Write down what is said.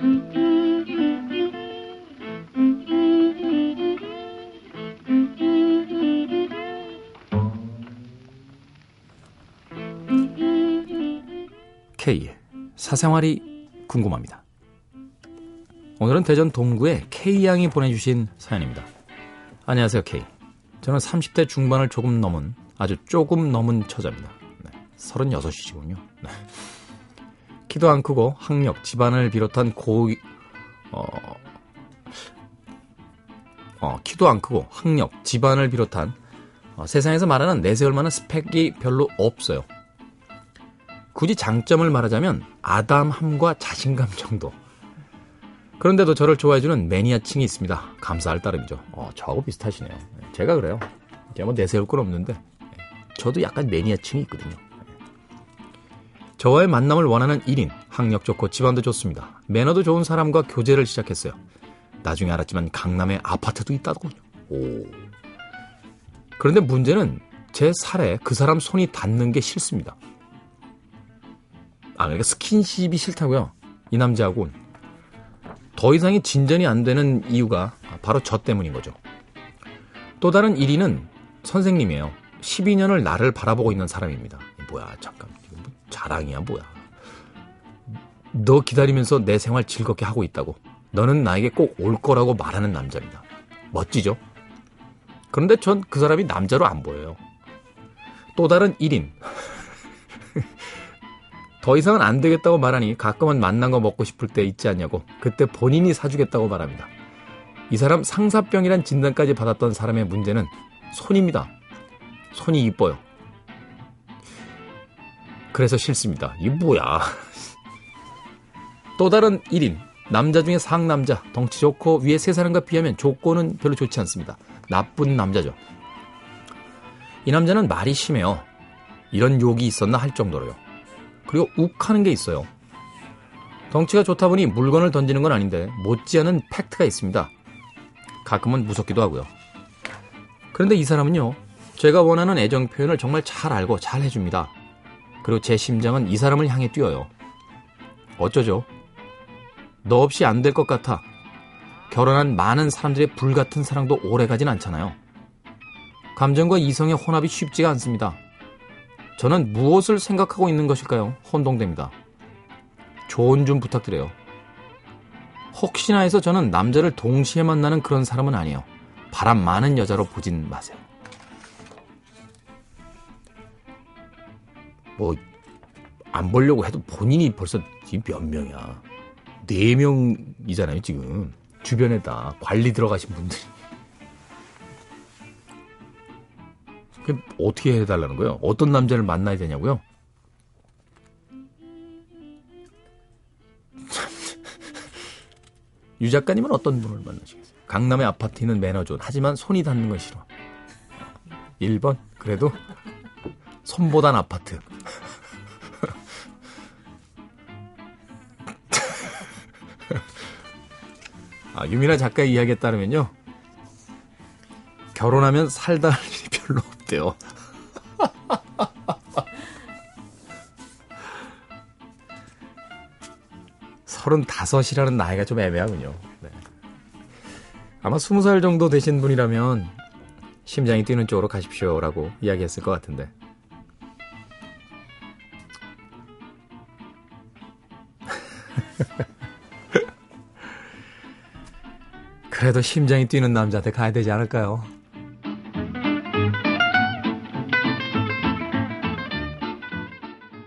K 사생활이 궁금합니다. 오늘은 대전 동구의 K양이 보내주신 사연입니다. 안녕하세요, K. 저는 30대 중반을 조금 넘은 아주 조금 넘은 처자입니다. 네, 36이시군요. 네. 키도 안 크고 학력, 집안을 비롯한 고 어, 어, 키도 안 크고 학력, 집안을 비롯한 어, 세상에서 말하는 내세울 만한 스펙이 별로 없어요. 굳이 장점을 말하자면 아담함과 자신감 정도. 그런데도 저를 좋아해주는 매니아층이 있습니다. 감사할 따름이죠. 어, 저하고 비슷하시네요. 제가 그래요. 제가 뭐 내세울 건 없는데 저도 약간 매니아층이 있거든요. 저와의 만남을 원하는 1인, 학력 좋고 집안도 좋습니다. 매너도 좋은 사람과 교제를 시작했어요. 나중에 알았지만 강남에 아파트도 있다더군요. 오. 그런데 문제는 제 살에 그 사람 손이 닿는 게 싫습니다. 아, 그러니까 스킨십이 싫다고요. 이 남자하고는. 더 이상의 진전이 안 되는 이유가 바로 저 때문인 거죠. 또 다른 1위는 선생님이에요. 12년을 나를 바라보고 있는 사람입니다. 뭐야, 잠깐. 뭐 자랑이야, 뭐야. 너 기다리면서 내 생활 즐겁게 하고 있다고. 너는 나에게 꼭 올 거라고 말하는 남자입니다. 멋지죠? 그런데 전 그 사람이 남자로 안 보여요. 또 다른 1인. 더 이상은 안 되겠다고 말하니 가끔은 만난 거 먹고 싶을 때 있지 않냐고 그때 본인이 사주겠다고 말합니다. 이 사람 상사병이란 진단까지 받았던 사람의 문제는 손입니다. 손이 이뻐요. 그래서 싫습니다. 이게 뭐야. 또 다른 1인. 남자 중에 상남자. 덩치 좋고 위에 세 사람과 비하면 조건은 별로 좋지 않습니다. 나쁜 남자죠. 이 남자는 말이 심해요. 이런 욕이 있었나 할 정도로요. 그리고 욱하는 게 있어요. 덩치가 좋다 보니 물건을 던지는 건 아닌데 못지않은 팩트가 있습니다. 가끔은 무섭기도 하고요. 그런데 이 사람은요, 제가 원하는 애정 표현을 정말 잘 알고 잘 해줍니다. 그리고 제 심장은 이 사람을 향해 뛰어요. 어쩌죠? 너 없이 안 될 것 같아. 결혼한 많은 사람들의 불같은 사랑도 오래 가진 않잖아요. 감정과 이성의 혼합이 쉽지가 않습니다. 저는 무엇을 생각하고 있는 것일까요? 혼동됩니다. 조언 좀 부탁드려요. 혹시나 해서 저는 남자를 동시에 만나는 그런 사람은 아니에요. 바람 많은 여자로 보진 마세요. 뭐, 안 보려고 해도 본인이 벌써 지금 몇 명이야. 네 명이잖아요, 지금. 주변에다 관리 들어가신 분들이. 그럼 어떻게 해달라는 거예요? 어떤 남자를 만나야 되냐고요? 유 작가님은 어떤 분을 만나시겠어요? 강남의 아파트 있는 매너존. 하지만 손이 닿는 건 싫어. 1번. 그래도 손보단 아파트. 아, 유미나 작가의 이야기에 따르면요. 결혼하면 살다 할 일이 별로 없대요. 서른다섯이라는 나이가 좀 애매하군요. 네. 아마 스무 살 정도 되신 분이라면 심장이 뛰는 쪽으로 가십시오라고 이야기했을 것 같은데. 그래도 심장이 뛰는 남자한테 가야 되지 않을까요?